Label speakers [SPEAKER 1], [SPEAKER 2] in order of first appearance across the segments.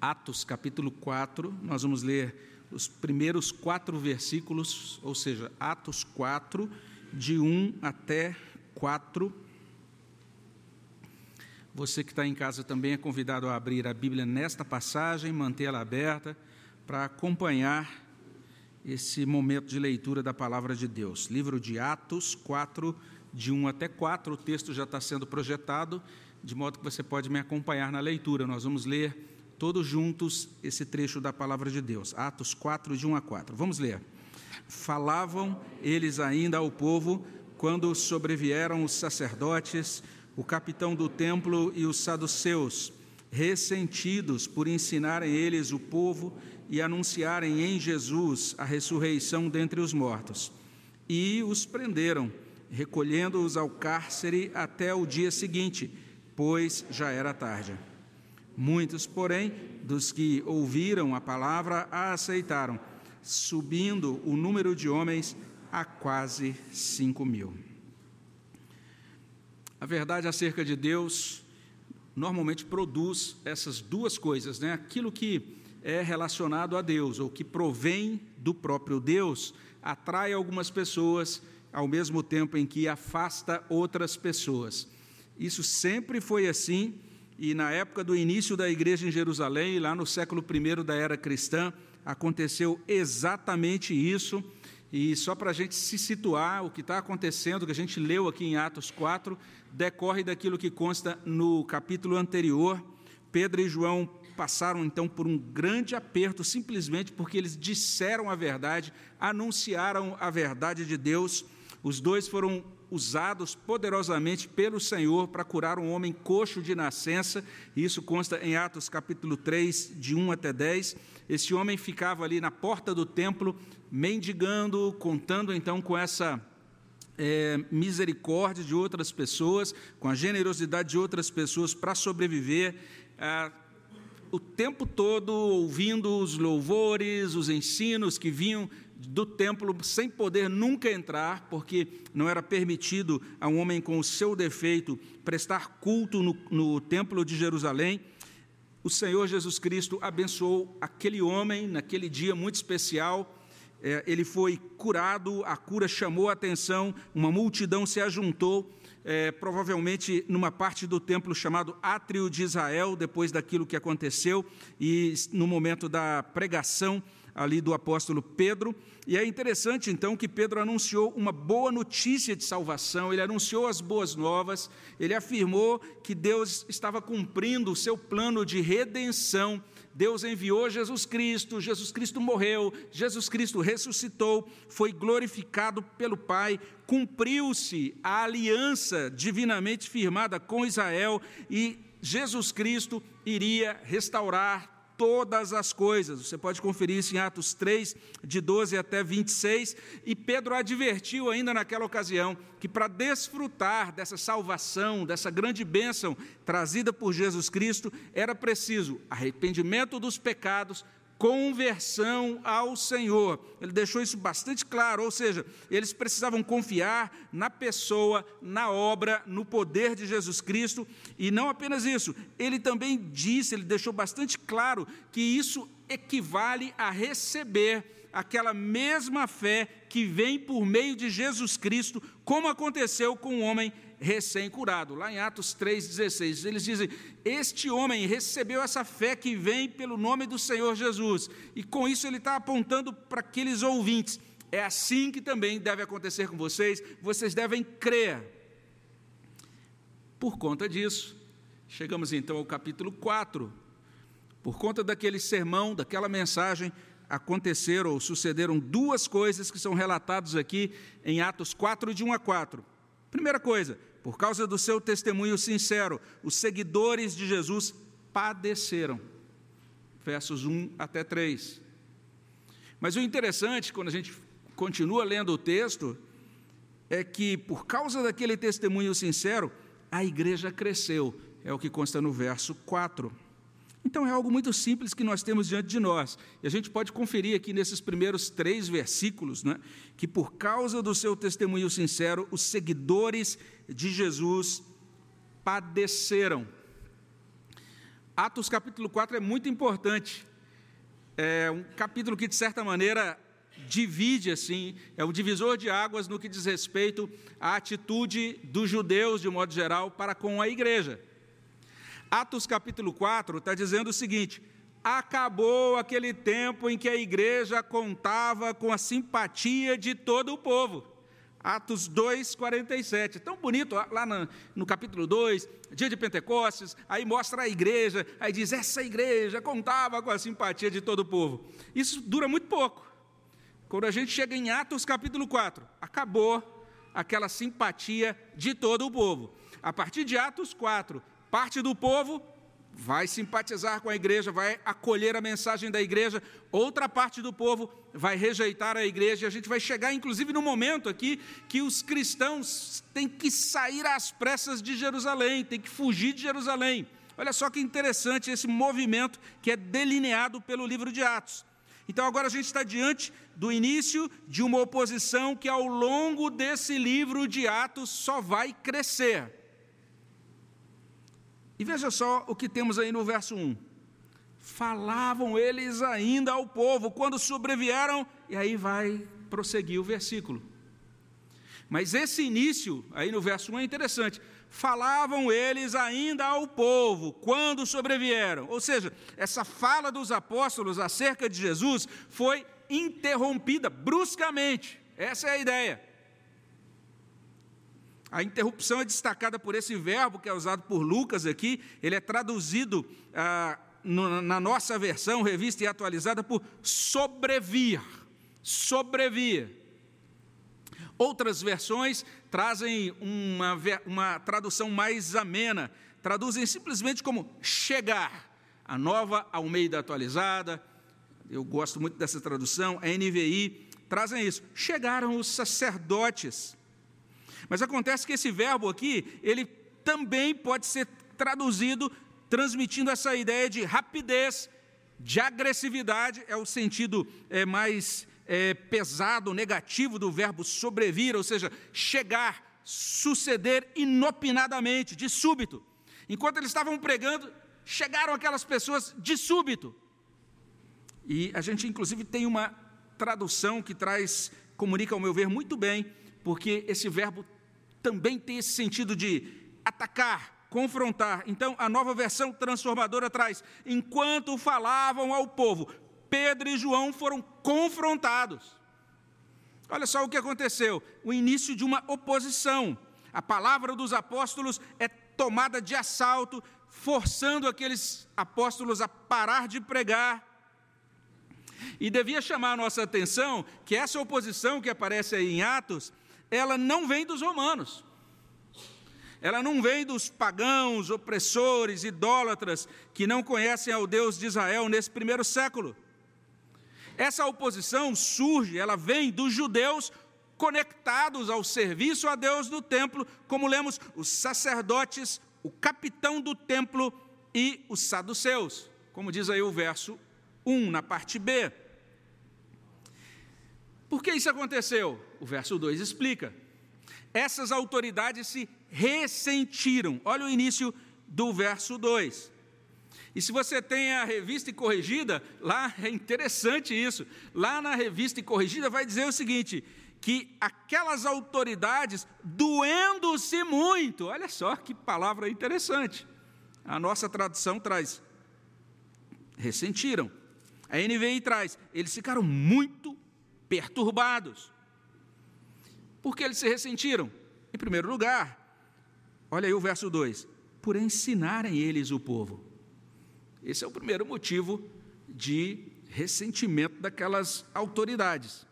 [SPEAKER 1] Atos capítulo 4, nós vamos ler os primeiros quatro versículos, ou seja, Atos 4, de 1 até 4. Você que está em casa também é convidado a abrir a Bíblia nesta passagem, mantê-la aberta para acompanhar esse momento de leitura da palavra de Deus. Livro de Atos 4, de 1 até 4, o texto já está sendo projetado, de modo que você pode me acompanhar na leitura. Nós vamos ler todos juntos esse trecho da palavra de Deus. Atos 4, de 1 a 4. Vamos ler. Falavam eles ainda ao povo quando sobrevieram os sacerdotes, o capitão do templo e os saduceus, ressentidos por ensinarem eles o povo e anunciarem em Jesus a ressurreição dentre os mortos. E os prenderam, recolhendo-os ao cárcere até o dia seguinte, pois já era tarde. Muitos, porém, dos que ouviram a palavra a aceitaram, subindo o número de homens a quase cinco mil. A verdade acerca de Deus normalmente produz essas duas coisas, né? Aquilo que é relacionado a Deus, ou que provém do próprio Deus, atrai algumas pessoas, ao mesmo tempo em que afasta outras pessoas. Isso sempre foi assim e na época do início da igreja em Jerusalém, lá no século I da era cristã, aconteceu exatamente isso. E só para a gente se situar, o que está acontecendo, que a gente leu aqui em Atos 4, decorre daquilo que consta no capítulo anterior. Pedro e João passaram então por um grande aperto, simplesmente porque eles disseram a verdade, anunciaram a verdade de Deus. Os dois foram usados poderosamente pelo Senhor para curar um homem coxo de nascença, e isso consta em Atos capítulo 3, de 1 até 10. Esse homem ficava ali na porta do templo, mendigando, contando então com essa é, misericórdia de outras pessoas, com a generosidade de outras pessoas para sobreviver. Ah, o tempo todo ouvindo os louvores, os ensinos que vinham do templo sem poder nunca entrar, porque não era permitido a um homem com o seu defeito prestar culto no, no templo de Jerusalém. O Senhor Jesus Cristo abençoou aquele homem naquele dia muito especial. É, ele foi curado, a cura chamou a atenção, uma multidão se ajuntou, é, provavelmente numa parte do templo chamado Átrio de Israel, depois daquilo que aconteceu, e no momento da pregação ali do apóstolo Pedro. E é interessante então que Pedro anunciou uma boa notícia de salvação, ele anunciou as boas novas, ele afirmou que Deus estava cumprindo o seu plano de redenção. Deus enviou Jesus Cristo, Jesus Cristo morreu, Jesus Cristo ressuscitou, foi glorificado pelo Pai, cumpriu-se a aliança divinamente firmada com Israel e Jesus Cristo iria restaurar todas as coisas. Você pode conferir isso em Atos 3, de 12 até 26. E Pedro advertiu ainda naquela ocasião que para desfrutar dessa salvação, dessa grande bênção trazida por Jesus Cristo, era preciso arrependimento dos pecados, conversão ao Senhor. Ele deixou isso bastante claro, ou seja, eles precisavam confiar na pessoa, na obra, no poder de Jesus Cristo, e não apenas isso, ele também disse, ele deixou bastante claro que isso equivale a receber aquela mesma fé que vem por meio de Jesus Cristo, como aconteceu com o homem recém-curado. Lá em Atos 3,16, eles dizem: Este homem recebeu essa fé que vem pelo nome do Senhor Jesus. E com isso ele está apontando para aqueles ouvintes. É assim que também deve acontecer com vocês, vocês devem crer. Por conta disso, chegamos então ao capítulo 4. Por conta daquele sermão, daquela mensagem, aconteceram ou sucederam duas coisas que são relatadas aqui em Atos 4, de 1 a 4. Primeira coisa, por causa do seu testemunho sincero, os seguidores de Jesus padeceram. Versos 1 até 3. Mas o interessante, quando a gente continua lendo o texto, é que por causa daquele testemunho sincero, a igreja cresceu. É o que consta no verso 4. Então é algo muito simples que nós temos diante de nós. E a gente pode conferir aqui nesses primeiros três versículos, né, que por causa do seu testemunho sincero, os seguidores de Jesus padeceram. Atos capítulo 4 é muito importante. É um capítulo que, de certa maneira, divide, assim, é um divisor de águas no que diz respeito à atitude dos judeus, de modo geral, para com a igreja. Atos capítulo 4 está dizendo o seguinte: acabou aquele tempo em que a igreja contava com a simpatia de todo o povo. Atos 2, 47. Tão bonito, lá no, no, capítulo 2, dia de Pentecostes, aí mostra a igreja, aí diz: essa igreja contava com a simpatia de todo o povo. Isso dura muito pouco. Quando a gente chega em Atos capítulo 4, acabou aquela simpatia de todo o povo. A partir de Atos 4, parte do povo vai simpatizar com a igreja, vai acolher a mensagem da igreja, outra parte do povo vai rejeitar a igreja, e a gente vai chegar, inclusive, no momento aqui que os cristãos têm que sair às pressas de Jerusalém, têm que fugir de Jerusalém. Olha só que interessante esse movimento que é delineado pelo livro de Atos. Então, agora a gente está diante do início de uma oposição que, ao longo desse livro de Atos, só vai crescer. E veja só o que temos aí no verso 1. Falavam eles ainda ao povo quando sobrevieram, e aí vai prosseguir o versículo. Mas esse início, aí no verso 1 é interessante. Falavam eles ainda ao povo quando sobrevieram. Ou seja, essa fala dos apóstolos acerca de Jesus foi interrompida bruscamente. Essa é a ideia. A interrupção é destacada por esse verbo que é usado por Lucas aqui, ele é traduzido ah, no, na nossa versão, revista e atualizada, por sobrevir. Sobrevir. Outras versões trazem uma, uma tradução mais amena, traduzem simplesmente como chegar. A nova Almeida atualizada, eu gosto muito dessa tradução, a NVI, trazem isso. Chegaram os sacerdotes mas acontece que esse verbo aqui, ele também pode ser traduzido transmitindo essa ideia de rapidez, de agressividade, é o sentido é, mais é, pesado, negativo do verbo sobrevir, ou seja, chegar, suceder inopinadamente, de súbito. Enquanto eles estavam pregando, chegaram aquelas pessoas de súbito. E a gente, inclusive, tem uma tradução que traz, comunica, ao meu ver, muito bem, porque esse verbo também tem esse sentido de atacar, confrontar. Então, a nova versão transformadora traz: enquanto falavam ao povo, Pedro e João foram confrontados. Olha só o que aconteceu: o início de uma oposição. A palavra dos apóstolos é tomada de assalto, forçando aqueles apóstolos a parar de pregar. E devia chamar a nossa atenção que essa oposição que aparece aí em Atos ela não vem dos romanos. Ela não vem dos pagãos, opressores, idólatras, que não conhecem ao Deus de Israel nesse primeiro século. Essa oposição surge, ela vem dos judeus conectados ao serviço a Deus do templo, como lemos, os sacerdotes, o capitão do templo e os saduceus, como diz aí o verso 1, na parte B. Por que isso aconteceu? O verso 2 explica. Essas autoridades se ressentiram. Olha o início do verso 2. E se você tem a revista e corrigida, lá é interessante isso. Lá na revista e corrigida vai dizer o seguinte: que aquelas autoridades, doendo-se muito, olha só que palavra interessante. A nossa tradução traz ressentiram. A NVI traz, eles ficaram muito perturbados. Por que eles se ressentiram? Em primeiro lugar, olha aí o verso 2: por ensinarem eles o povo. Esse é o primeiro motivo de ressentimento daquelas autoridades.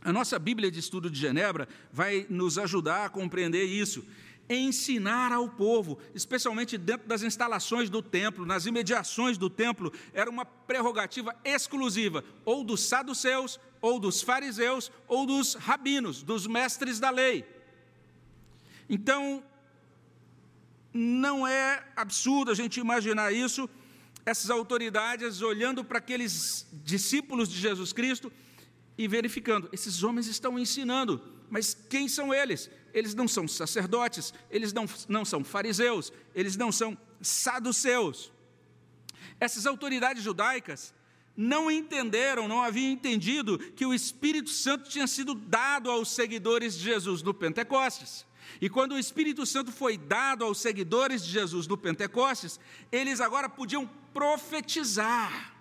[SPEAKER 1] A nossa Bíblia de Estudo de Genebra vai nos ajudar a compreender isso. Ensinar ao povo, especialmente dentro das instalações do templo, nas imediações do templo, era uma prerrogativa exclusiva, ou dos saduceus, ou dos fariseus, ou dos rabinos, dos mestres da lei. Então, não é absurdo a gente imaginar isso, essas autoridades olhando para aqueles discípulos de Jesus Cristo e verificando: esses homens estão ensinando, mas quem são eles? Eles não são sacerdotes, eles não, não são fariseus, eles não são saduceus. Essas autoridades judaicas não entenderam, não haviam entendido que o Espírito Santo tinha sido dado aos seguidores de Jesus no Pentecostes. E quando o Espírito Santo foi dado aos seguidores de Jesus no Pentecostes, eles agora podiam profetizar.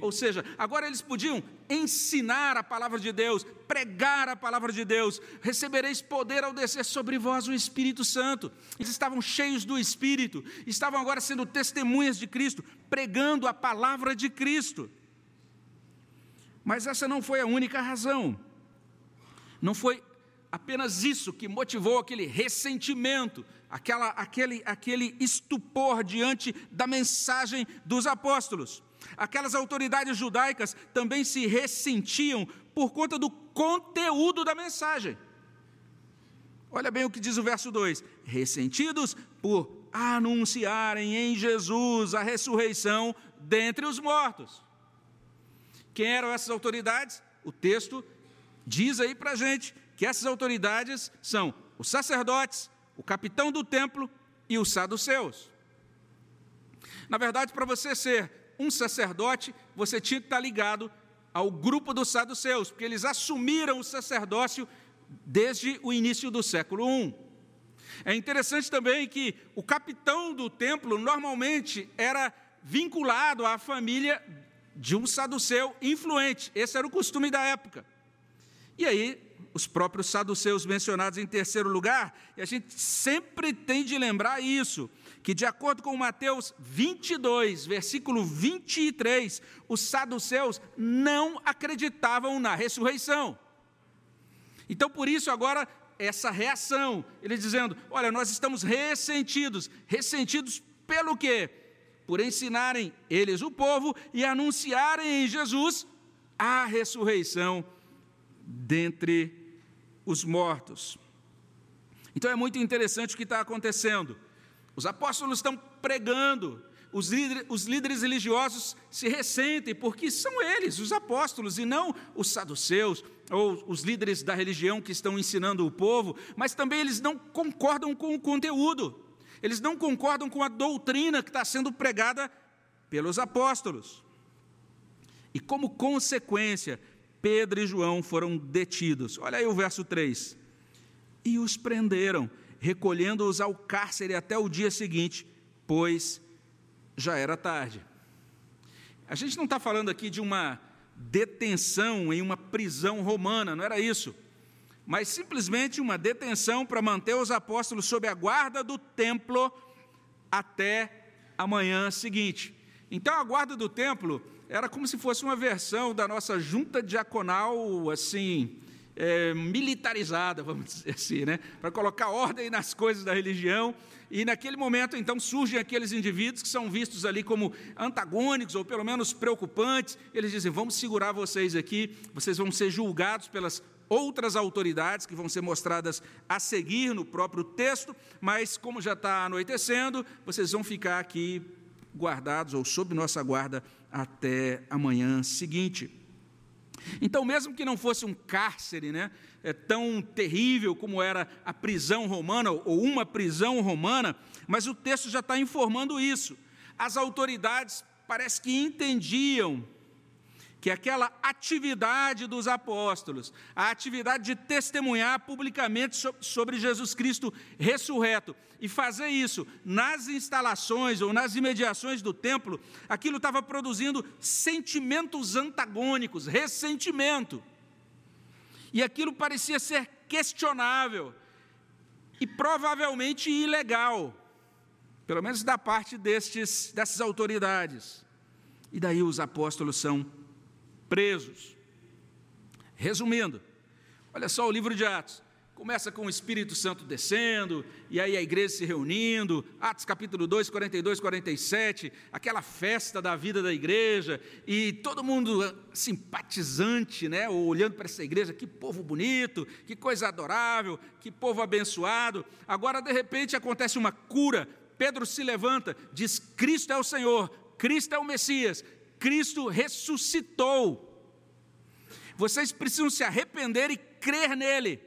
[SPEAKER 1] Ou seja, agora eles podiam ensinar a palavra de Deus, pregar a palavra de Deus, recebereis poder ao descer sobre vós o Espírito Santo. Eles estavam cheios do Espírito, estavam agora sendo testemunhas de Cristo, pregando a palavra de Cristo. Mas essa não foi a única razão. Não foi apenas isso que motivou aquele ressentimento, aquela, aquele, aquele estupor diante da mensagem dos apóstolos. Aquelas autoridades judaicas também se ressentiam por conta do conteúdo da mensagem. Olha bem o que diz o verso 2: ressentidos por anunciarem em Jesus a ressurreição dentre os mortos. Quem eram essas autoridades? O texto diz aí para a gente que essas autoridades são os sacerdotes, o capitão do templo e os saduceus. Na verdade, para você ser um sacerdote, você tinha que estar ligado ao grupo dos saduceus, porque eles assumiram o sacerdócio desde o início do século I. É interessante também que o capitão do templo normalmente era vinculado à família de um saduceu influente. Esse era o costume da época. E aí, os próprios saduceus mencionados em terceiro lugar, e a gente sempre tem de lembrar isso, que de acordo com Mateus 22, versículo 23, os saduceus não acreditavam na ressurreição. Então, por isso, agora, essa reação, ele dizendo: olha, nós estamos ressentidos, ressentidos pelo quê? Por ensinarem eles o povo e anunciarem em Jesus a ressurreição dentre os mortos. Então é muito interessante o que está acontecendo. Os apóstolos estão pregando, os líderes, os líderes, religiosos se ressentem, porque são eles, os apóstolos, e não os saduceus ou os líderes da religião que estão ensinando o povo, mas também eles não concordam com o conteúdo eles não concordam com a doutrina que está sendo pregada pelos apóstolos. E como consequência, Pedro e João foram detidos. Olha aí o verso 3. E os prenderam, recolhendo-os ao cárcere até o dia seguinte, pois já era tarde. A gente não está falando aqui de uma detenção em uma prisão romana, não era isso mas simplesmente uma detenção para manter os apóstolos sob a guarda do templo até a manhã seguinte. Então a guarda do templo era como se fosse uma versão da nossa junta diaconal, assim, é, militarizada, vamos dizer assim, né? para colocar ordem nas coisas da religião. E naquele momento, então, surgem aqueles indivíduos que são vistos ali como antagônicos ou pelo menos preocupantes. Eles dizem: vamos segurar vocês aqui, vocês vão ser julgados pelas outras autoridades que vão ser mostradas a seguir no próprio texto, mas como já está anoitecendo, vocês vão ficar aqui guardados ou sob nossa guarda até amanhã seguinte. Então, mesmo que não fosse um cárcere né, é tão terrível como era a prisão romana, ou uma prisão romana, mas o texto já está informando isso. As autoridades parece que entendiam que aquela atividade dos apóstolos, a atividade de testemunhar publicamente sobre Jesus Cristo ressurreto, e fazer isso nas instalações ou nas imediações do templo, aquilo estava produzindo sentimentos antagônicos, ressentimento. E aquilo parecia ser questionável e provavelmente ilegal, pelo menos da parte destes, dessas autoridades. E daí os apóstolos são presos. Resumindo, olha só o livro de Atos. Começa com o Espírito Santo descendo, e aí a igreja se reunindo, Atos capítulo 2, 42, 47, aquela festa da vida da igreja, e todo mundo simpatizante, né, olhando para essa igreja, que povo bonito, que coisa adorável, que povo abençoado. Agora, de repente, acontece uma cura, Pedro se levanta, diz: Cristo é o Senhor, Cristo é o Messias, Cristo ressuscitou. Vocês precisam se arrepender e crer nele,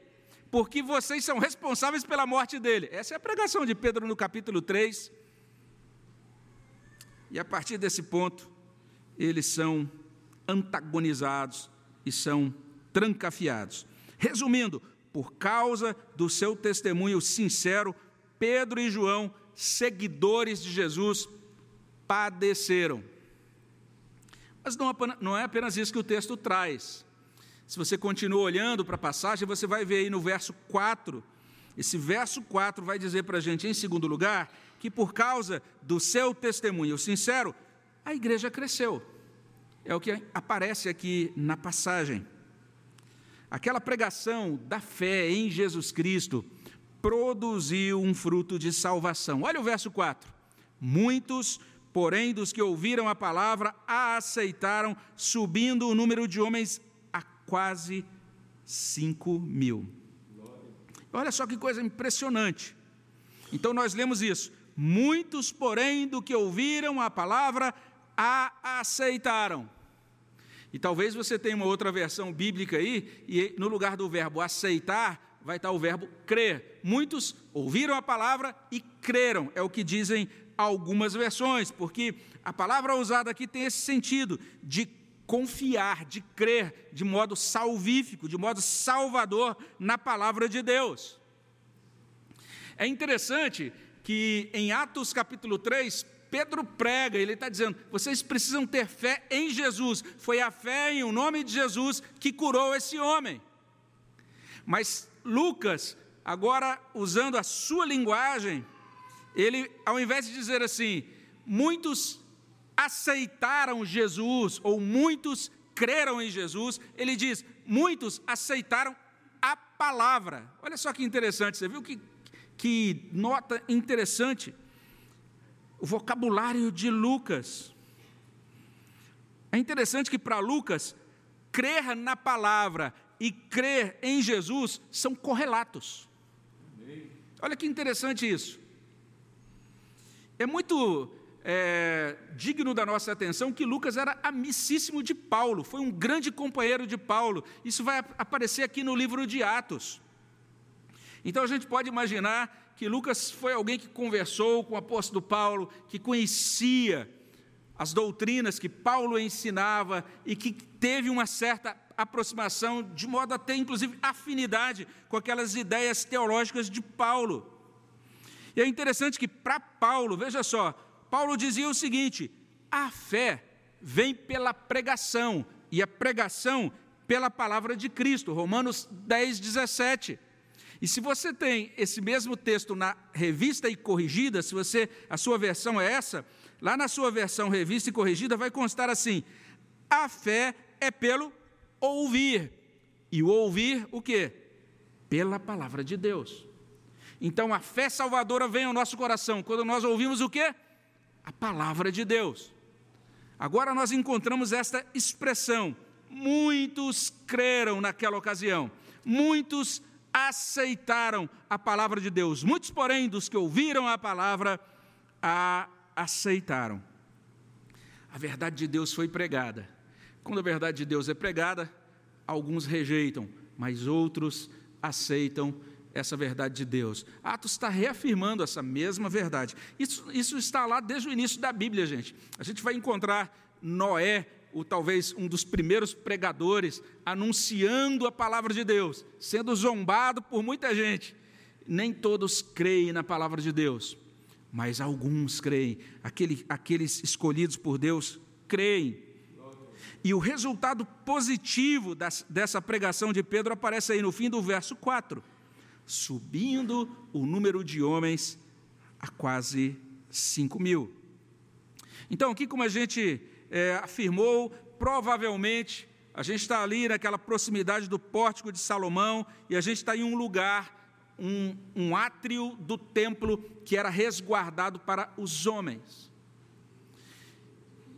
[SPEAKER 1] porque vocês são responsáveis pela morte dele. Essa é a pregação de Pedro no capítulo 3. E a partir desse ponto, eles são antagonizados e são trancafiados. Resumindo, por causa do seu testemunho sincero, Pedro e João, seguidores de Jesus, padeceram. Mas não é apenas isso que o texto traz. Se você continua olhando para a passagem, você vai ver aí no verso 4. Esse verso 4 vai dizer para a gente, em segundo lugar, que por causa do seu testemunho sincero, a igreja cresceu. É o que aparece aqui na passagem. Aquela pregação da fé em Jesus Cristo produziu um fruto de salvação. Olha o verso 4. Muitos, porém, dos que ouviram a palavra, a aceitaram, subindo o número de homens a quase 5 mil. Olha só que coisa impressionante. Então nós lemos isso. Muitos, porém, do que ouviram a palavra, a aceitaram. E talvez você tenha uma outra versão bíblica aí, e no lugar do verbo aceitar, vai estar o verbo crer. Muitos ouviram a palavra e creram, é o que dizem algumas versões, porque a palavra usada aqui tem esse sentido de confiar, de crer de modo salvífico, de modo salvador na palavra de Deus. É interessante que em Atos capítulo 3, Pedro prega, ele está dizendo: vocês precisam ter fé em Jesus. Foi a fé em o nome de Jesus que curou esse homem. Mas Lucas, agora usando a sua linguagem, ele, ao invés de dizer assim, muitos aceitaram Jesus, ou muitos creram em Jesus, ele diz, muitos aceitaram a palavra. Olha só que interessante, você viu que, que nota interessante? o vocabulário de Lucas. É interessante que para Lucas, crer na palavra e crer em Jesus são correlatos. Olha que interessante isso. É muito é, digno da nossa atenção que Lucas era amicíssimo de Paulo, foi um grande companheiro de Paulo. Isso vai aparecer aqui no livro de Atos. Então a gente pode imaginar que Lucas foi alguém que conversou com o apóstolo Paulo, que conhecia as doutrinas que Paulo ensinava e que teve uma certa aproximação, de modo a ter inclusive afinidade com aquelas ideias teológicas de Paulo. E é interessante que para Paulo, veja só, Paulo dizia o seguinte: a fé vem pela pregação, e a pregação pela palavra de Cristo. Romanos 10, 17. E se você tem esse mesmo texto na revista e corrigida, se você a sua versão é essa, lá na sua versão revista e corrigida vai constar assim: a fé é pelo ouvir. E o ouvir o quê? Pela palavra de Deus. Então a fé salvadora vem ao nosso coração quando nós ouvimos o quê? A palavra de Deus. Agora nós encontramos esta expressão: muitos creram naquela ocasião, muitos aceitaram a palavra de Deus. Muitos, porém, dos que ouviram a palavra, a aceitaram. A verdade de Deus foi pregada. Quando a verdade de Deus é pregada, alguns rejeitam, mas outros aceitam essa verdade de Deus. Atos está reafirmando essa mesma verdade. Isso, isso está lá desde o início da Bíblia, gente. A gente vai encontrar Noé o talvez um dos primeiros pregadores anunciando a palavra de Deus, sendo zombado por muita gente. Nem todos creem na palavra de Deus, mas alguns creem. Aquele, aqueles escolhidos por Deus creem. E o resultado positivo das, dessa pregação de Pedro aparece aí no fim do verso 4: subindo o número de homens a quase 5 mil. Então, aqui, como a gente é, afirmou, provavelmente, a gente está ali naquela proximidade do pórtico de Salomão e a gente está em um lugar, um, um átrio do templo que era resguardado para os homens.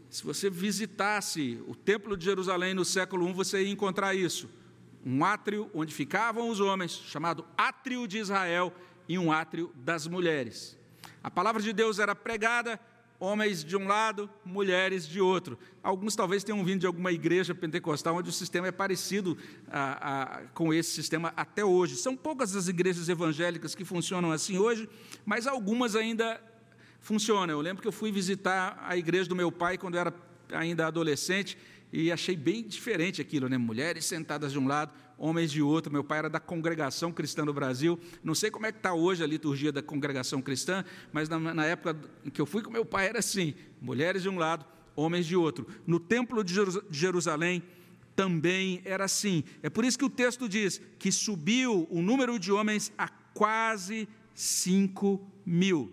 [SPEAKER 1] Se você visitasse o templo de Jerusalém no século I, você ia encontrar isso. Um átrio onde ficavam os homens, chamado Átrio de Israel, e um átrio das mulheres. A palavra de Deus era pregada, homens de um lado, mulheres de outro. Alguns talvez tenham vindo de alguma igreja pentecostal onde o sistema é parecido a, a, com esse sistema até hoje. São poucas as igrejas evangélicas que funcionam assim hoje, mas algumas ainda funciona. Eu lembro que eu fui visitar a igreja do meu pai quando eu era ainda adolescente e achei bem diferente aquilo, né? Mulheres sentadas de um lado, homens de outro. Meu pai era da congregação cristã no Brasil. Não sei como é que está hoje a liturgia da congregação cristã, mas na, na época em que eu fui com meu pai era assim: mulheres de um lado, homens de outro. No templo de Jerusalém também era assim. É por isso que o texto diz que subiu o número de homens a quase 5 mil.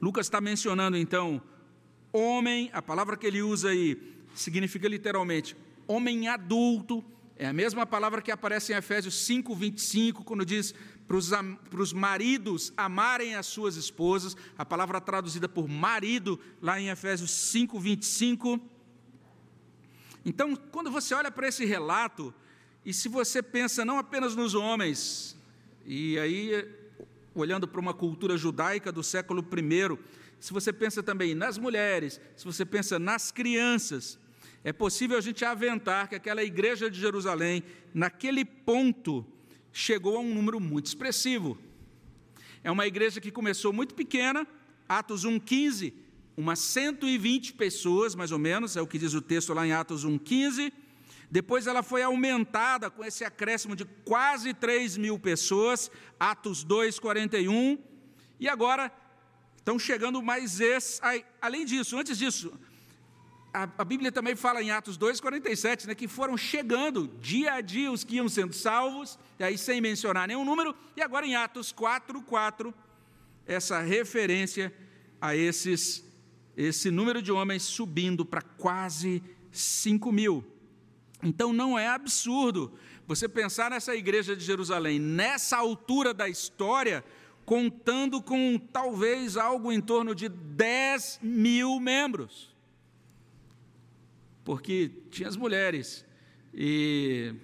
[SPEAKER 1] Lucas está mencionando então homem, a palavra que ele usa aí significa literalmente homem adulto, é a mesma palavra que aparece em Efésios 5, 25, quando diz para os maridos amarem as suas esposas, a palavra traduzida por marido, lá em Efésios 5, 25. Então, quando você olha para esse relato, e se você pensa não apenas nos homens, e aí, olhando para uma cultura judaica do século I, se você pensa também nas mulheres, se você pensa nas crianças, é possível a gente aventar que aquela igreja de Jerusalém, naquele ponto, chegou a um número muito expressivo. É uma igreja que começou muito pequena, Atos 1,15, umas 120 pessoas, mais ou menos, é o que diz o texto lá em Atos 1,15. Depois ela foi aumentada com esse acréscimo de quase 3 mil pessoas, Atos 2,41. E agora estão chegando mais esses. Além disso, antes disso, a, a, Bíblia também fala em Atos 2,47, né, que foram chegando dia a dia os que iam sendo salvos, e aí sem mencionar nenhum número, e agora em Atos 4,4, essa referência a esses, esse número de homens subindo para quase 5 mil. Então não é absurdo você pensar nessa igreja de Jerusalém, nessa altura da história, contando com talvez algo em torno de 10 mil membros porque tinha as mulheres e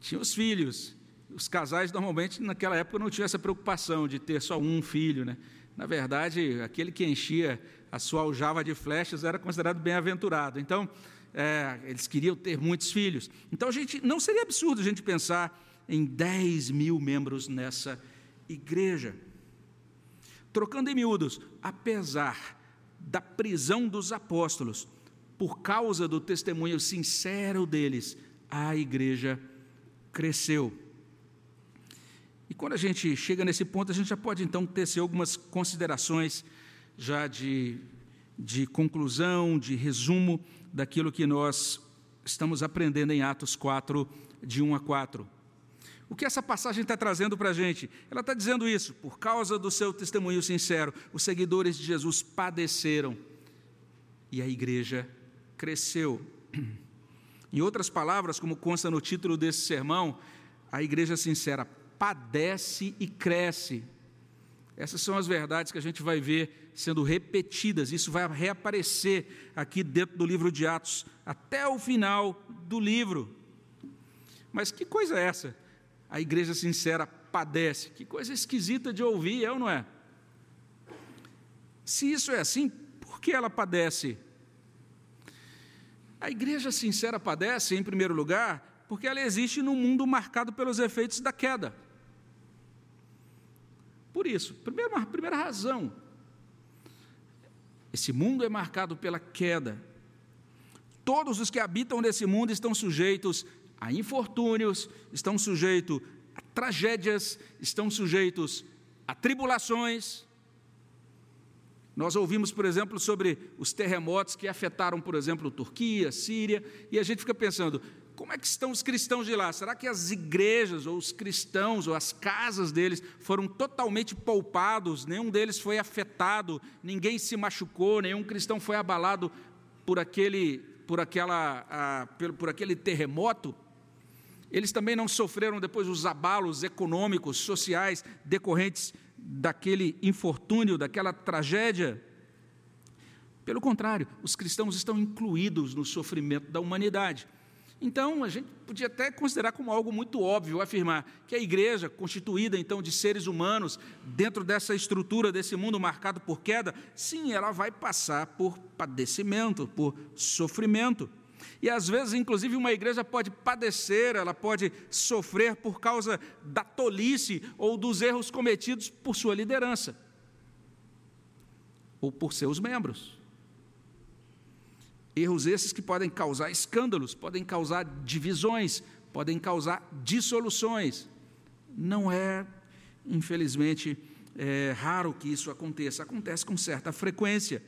[SPEAKER 1] tinha os filhos. Os casais normalmente naquela época não tinham essa preocupação de ter só um filho, né? Na verdade, aquele que enchia a sua aljava de flechas era considerado bem-aventurado. Então, é, eles queriam ter muitos filhos. Então, a gente não seria absurdo a gente pensar em 10 mil membros nessa igreja. Trocando em miúdos, apesar da prisão dos apóstolos, por causa do testemunho sincero deles, a igreja cresceu. E quando a gente chega nesse ponto, a gente já pode então tecer algumas considerações já de, de conclusão, de resumo daquilo que nós estamos aprendendo em Atos 4, de 1 a 4. O que essa passagem está trazendo para a gente? Ela está dizendo isso, por causa do seu testemunho sincero, os seguidores de Jesus padeceram e a igreja cresceu. Em outras palavras, como consta no título desse sermão, a igreja sincera padece e cresce. Essas são as verdades que a gente vai ver sendo repetidas, isso vai reaparecer aqui dentro do livro de Atos, até o final do livro. Mas que coisa é essa? A igreja sincera padece. Que coisa esquisita de ouvir, é ou não é? Se isso é assim, por que ela padece? A igreja sincera padece, em primeiro lugar, porque ela existe num mundo marcado pelos efeitos da queda. Por isso, primeira, primeira razão, esse mundo é marcado pela queda. Todos os que habitam nesse mundo estão sujeitos a infortúnios, estão sujeitos a tragédias, estão sujeitos a tribulações, nós ouvimos, por exemplo, sobre os terremotos que afetaram, por exemplo, Turquia, Síria, e a gente fica pensando: como é que estão os cristãos de lá? Será que as igrejas, ou os cristãos, ou as casas deles foram totalmente poupados? Nenhum deles foi afetado, ninguém se machucou, nenhum cristão foi abalado por aquele, por aquela, a, por, por aquele terremoto? Eles também não sofreram depois os abalos econômicos, sociais decorrentes daquele infortúnio, daquela tragédia. Pelo contrário, os cristãos estão incluídos no sofrimento da humanidade. Então, a gente podia até considerar como algo muito óbvio afirmar que a igreja, constituída então de seres humanos, dentro dessa estrutura desse mundo marcado por queda, sim, ela vai passar por padecimento, por sofrimento. E às vezes, inclusive, uma igreja pode padecer, ela pode sofrer por causa da tolice ou dos erros cometidos por sua liderança. ou por seus membros. Erros esses que podem causar escândalos, podem causar divisões, podem causar dissoluções. Não é, infelizmente, é raro que isso aconteça, acontece com certa frequência.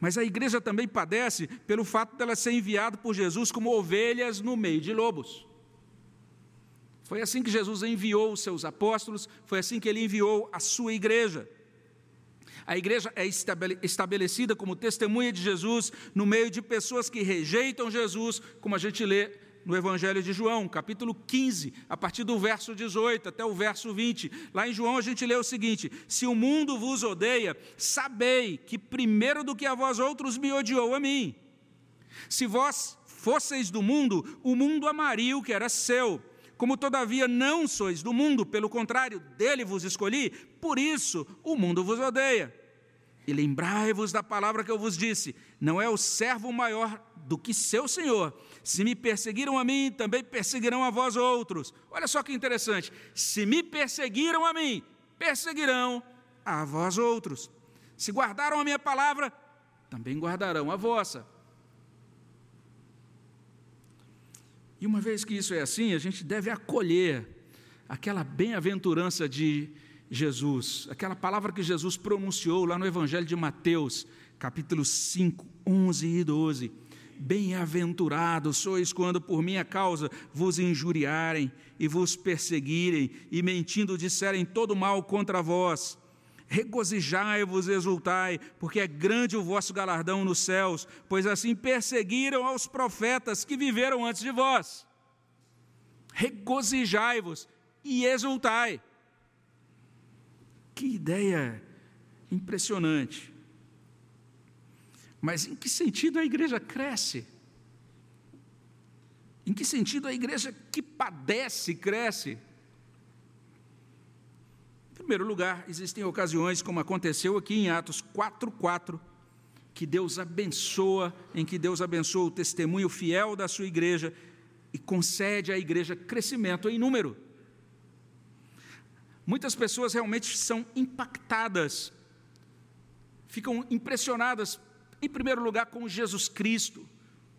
[SPEAKER 1] Mas a igreja também padece pelo fato dela ser enviada por Jesus como ovelhas no meio de lobos. Foi assim que Jesus enviou os seus apóstolos, foi assim que ele enviou a sua igreja. A igreja é estabelecida como testemunha de Jesus no meio de pessoas que rejeitam Jesus, como a gente lê no Evangelho de João, capítulo 15, a partir do verso 18 até o verso 20. Lá em João a gente lê o seguinte: Se o mundo vos odeia, sabei que primeiro do que a vós outros me odiou a mim. Se vós fosseis do mundo, o mundo amaria o que era seu. Como todavia não sois do mundo, pelo contrário, dele vos escolhi, por isso o mundo vos odeia. E lembrai-vos da palavra que eu vos disse: não é o servo maior do que seu senhor. Se me perseguiram a mim, também perseguirão a vós outros. Olha só que interessante: se me perseguiram a mim, perseguirão a vós outros. Se guardaram a minha palavra, também guardarão a vossa. E uma vez que isso é assim, a gente deve acolher aquela bem-aventurança de Jesus, aquela palavra que Jesus pronunciou lá no Evangelho de Mateus, capítulo 5, 11 e 12. Bem-aventurados sois quando por minha causa vos injuriarem e vos perseguirem e mentindo disserem todo mal contra vós regozijai-vos, exultai, porque é grande o vosso galardão nos céus, pois assim perseguiram aos profetas que viveram antes de vós. Regozijai-vos e exultai. Que ideia impressionante. Mas em que sentido a igreja cresce? Em que sentido a igreja que padece cresce? primeiro lugar, existem ocasiões, como aconteceu aqui em Atos 4:4, que Deus abençoa, em que Deus abençoa o testemunho fiel da sua igreja e concede à igreja crescimento em número. Muitas pessoas realmente são impactadas, ficam impressionadas, em primeiro lugar, com Jesus Cristo,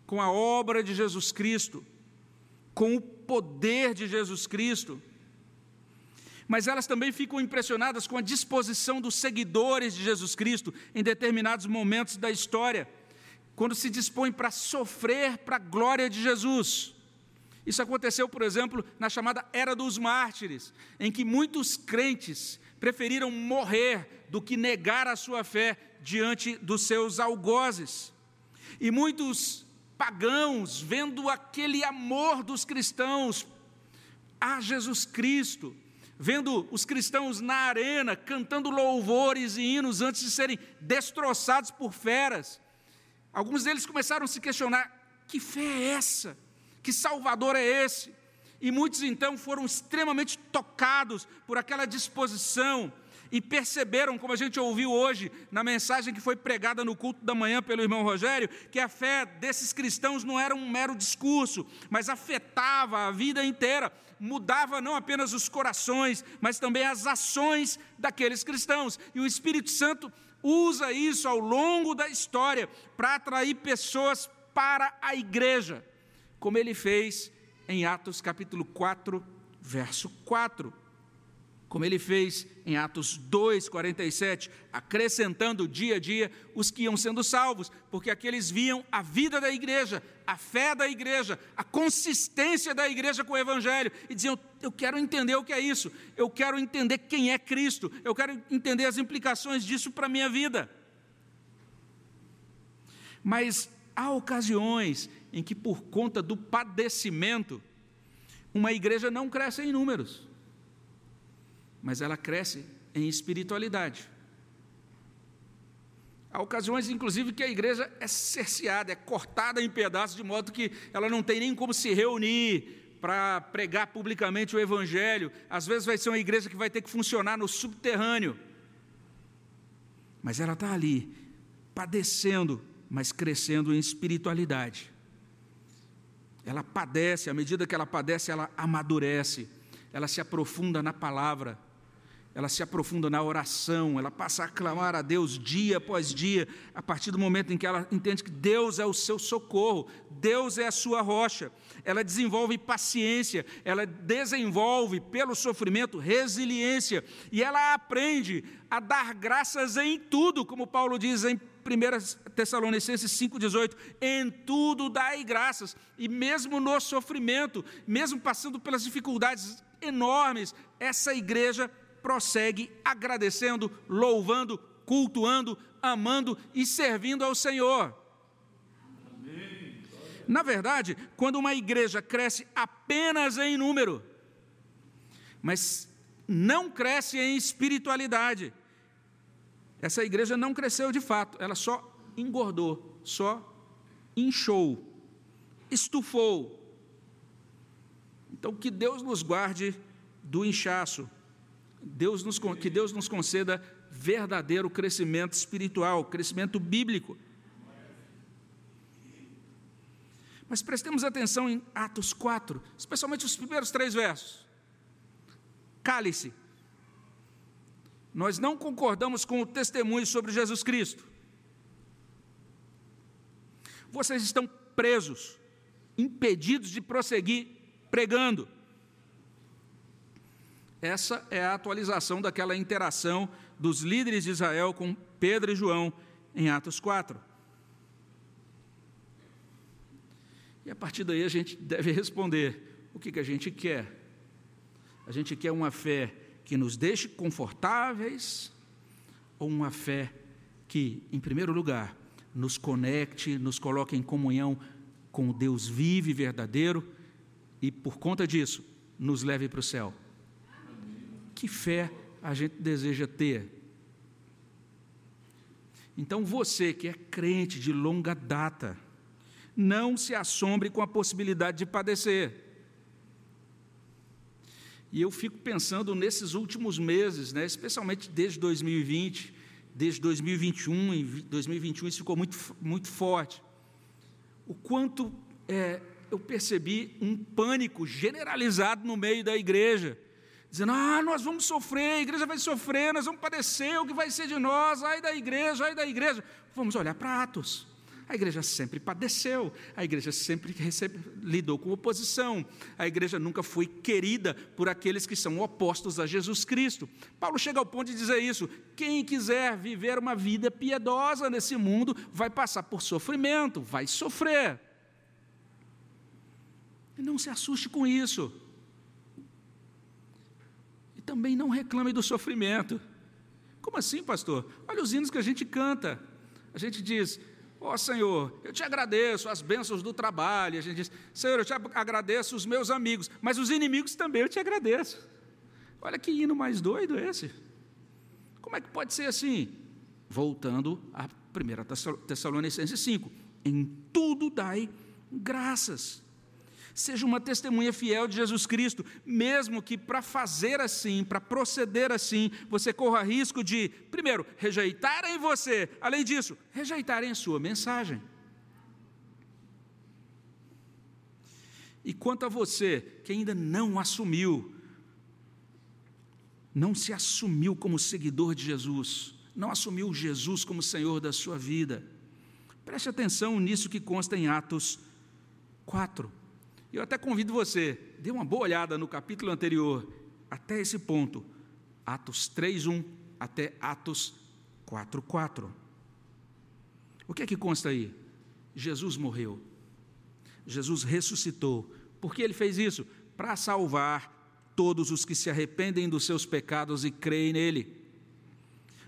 [SPEAKER 1] com a obra de Jesus Cristo, com o poder de Jesus Cristo mas elas também ficam impressionadas com a disposição dos seguidores de Jesus Cristo em determinados momentos da história, quando se dispõem para sofrer para a glória de Jesus. Isso aconteceu, por exemplo, na chamada Era dos Mártires, em que muitos crentes preferiram morrer do que negar a sua fé diante dos seus algozes. E muitos pagãos, vendo aquele amor dos cristãos a Jesus Cristo, vendo os cristãos na arena cantando louvores e hinos antes de serem destroçados por feras. Alguns deles começaram a se questionar: que fé é essa? Que Salvador é esse? E muitos então foram extremamente tocados por aquela disposição e perceberam, como a gente ouviu hoje na mensagem que foi pregada no culto da manhã pelo irmão Rogério, que a fé desses cristãos não era um mero discurso, mas afetava a vida inteira, mudava não apenas os corações, mas também as ações daqueles cristãos. E o Espírito Santo usa isso ao longo da história para atrair pessoas para a igreja, como ele fez em Atos capítulo 4, verso 4 como ele fez em Atos 2, 47, acrescentando dia a dia os que iam sendo salvos, porque aqueles viam a vida da igreja, a fé da igreja, a consistência da igreja com o Evangelho, e diziam: Eu quero entender o que é isso, eu quero entender quem é Cristo, eu quero entender as implicações disso para a minha vida. Mas há ocasiões em que, por conta do padecimento, uma igreja não cresce em números mas ela cresce em espiritualidade. Há ocasiões, inclusive, que a igreja é cerceada, é cortada em pedaços, de modo que ela não tem nem como se reunir para pregar publicamente o Evangelho. Às vezes vai ser uma igreja que vai ter que funcionar no subterrâneo. Mas ela está ali, padecendo, mas crescendo em espiritualidade. Ela padece, à medida que ela padece, ela amadurece, ela se aprofunda na palavra ela se aprofunda na oração, ela passa a clamar a Deus dia após dia, a partir do momento em que ela entende que Deus é o seu socorro, Deus é a sua rocha. Ela desenvolve paciência, ela desenvolve pelo sofrimento resiliência, e ela aprende a dar graças em tudo, como Paulo diz em 1 Tessalonicenses 5,18: em tudo dai graças, e mesmo no sofrimento, mesmo passando pelas dificuldades enormes, essa igreja prossegue agradecendo, louvando, cultuando, amando e servindo ao Senhor. Na verdade, quando uma igreja cresce apenas em número, mas não cresce em espiritualidade, essa igreja não cresceu de fato, ela só engordou, só inchou, estufou. Então, que Deus nos guarde do inchaço. Deus nos, que Deus nos conceda verdadeiro crescimento espiritual, crescimento bíblico. Mas prestemos atenção em Atos 4, especialmente os primeiros três versos. Cale-se. Nós não concordamos com o testemunho sobre Jesus Cristo. Vocês estão presos, impedidos de prosseguir pregando. Essa é a atualização daquela interação dos líderes de Israel com Pedro e João em Atos 4. E a partir daí a gente deve responder: o que, que a gente quer? A gente quer uma fé que nos deixe confortáveis ou uma fé que, em primeiro lugar, nos conecte, nos coloque em comunhão com o Deus vivo e verdadeiro e, por conta disso, nos leve para o céu? Que fé a gente deseja ter. Então você que é crente de longa data, não se assombre com a possibilidade de padecer. E eu fico pensando nesses últimos meses, né, especialmente desde 2020, desde 2021, em 2021 isso ficou muito, muito forte. O quanto é, eu percebi um pânico generalizado no meio da igreja dizendo: ah, nós vamos sofrer, a igreja vai sofrer, nós vamos padecer, o que vai ser de nós, ai da igreja, ai da igreja. Vamos olhar para Atos. A igreja sempre padeceu, a igreja sempre recebe, lidou com oposição, a igreja nunca foi querida por aqueles que são opostos a Jesus Cristo. Paulo chega ao ponto de dizer isso: quem quiser viver uma vida piedosa nesse mundo vai passar por sofrimento, vai sofrer. E não se assuste com isso também não reclame do sofrimento. Como assim, pastor? Olha os hinos que a gente canta. A gente diz: Ó oh, Senhor, eu te agradeço as bênçãos do trabalho. A gente diz: Senhor, eu te agradeço os meus amigos, mas os inimigos também eu te agradeço. Olha que hino mais doido esse. Como é que pode ser assim? Voltando a 1 Tessalonicenses 5: Em tudo dai graças. Seja uma testemunha fiel de Jesus Cristo, mesmo que para fazer assim, para proceder assim, você corra risco de, primeiro, rejeitarem você, além disso, rejeitarem a sua mensagem. E quanto a você que ainda não assumiu, não se assumiu como seguidor de Jesus, não assumiu Jesus como Senhor da sua vida, preste atenção nisso que consta em Atos 4. Eu até convido você, dê uma boa olhada no capítulo anterior, até esse ponto, Atos 3:1 até Atos 4:4. O que é que consta aí? Jesus morreu. Jesus ressuscitou. Por que ele fez isso? Para salvar todos os que se arrependem dos seus pecados e creem nele.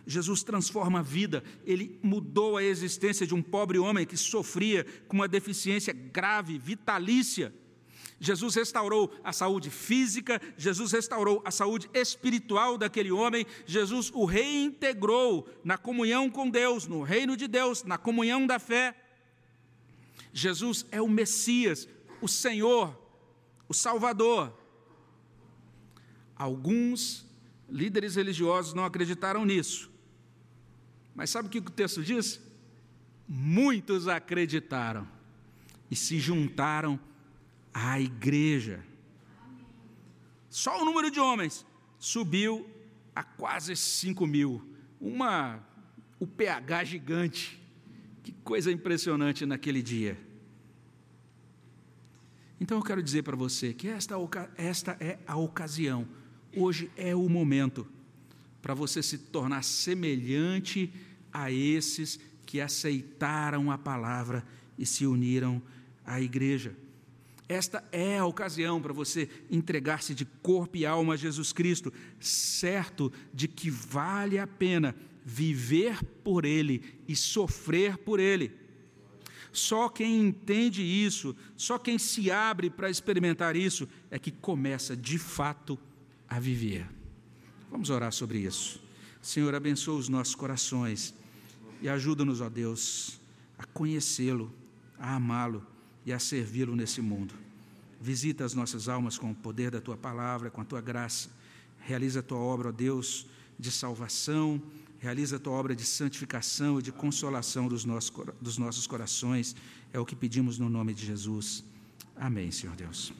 [SPEAKER 1] Jesus transforma a vida, ele mudou a existência de um pobre homem que sofria com uma deficiência grave, vitalícia. Jesus restaurou a saúde física, Jesus restaurou a saúde espiritual daquele homem, Jesus o reintegrou na comunhão com Deus, no reino de Deus, na comunhão da fé. Jesus é o Messias, o Senhor, o Salvador. Alguns líderes religiosos não acreditaram nisso. Mas sabe o que o texto diz? Muitos acreditaram e se juntaram à igreja. Só o número de homens subiu a quase 5 mil. Uma, o pH gigante. Que coisa impressionante naquele dia. Então eu quero dizer para você que esta, esta é a ocasião, hoje é o momento para você se tornar semelhante a esses que aceitaram a palavra e se uniram à igreja. Esta é a ocasião para você entregar-se de corpo e alma a Jesus Cristo, certo de que vale a pena viver por Ele e sofrer por Ele. Só quem entende isso, só quem se abre para experimentar isso, é que começa de fato a viver. Vamos orar sobre isso. Senhor, abençoa os nossos corações e ajuda-nos, ó Deus, a conhecê-lo, a amá-lo e a servi-lo nesse mundo. Visita as nossas almas com o poder da tua palavra, com a tua graça. Realiza a tua obra, ó Deus, de salvação Realiza a tua obra de santificação e de consolação dos nossos, dos nossos corações. É o que pedimos no nome de Jesus. Amém, Senhor Deus.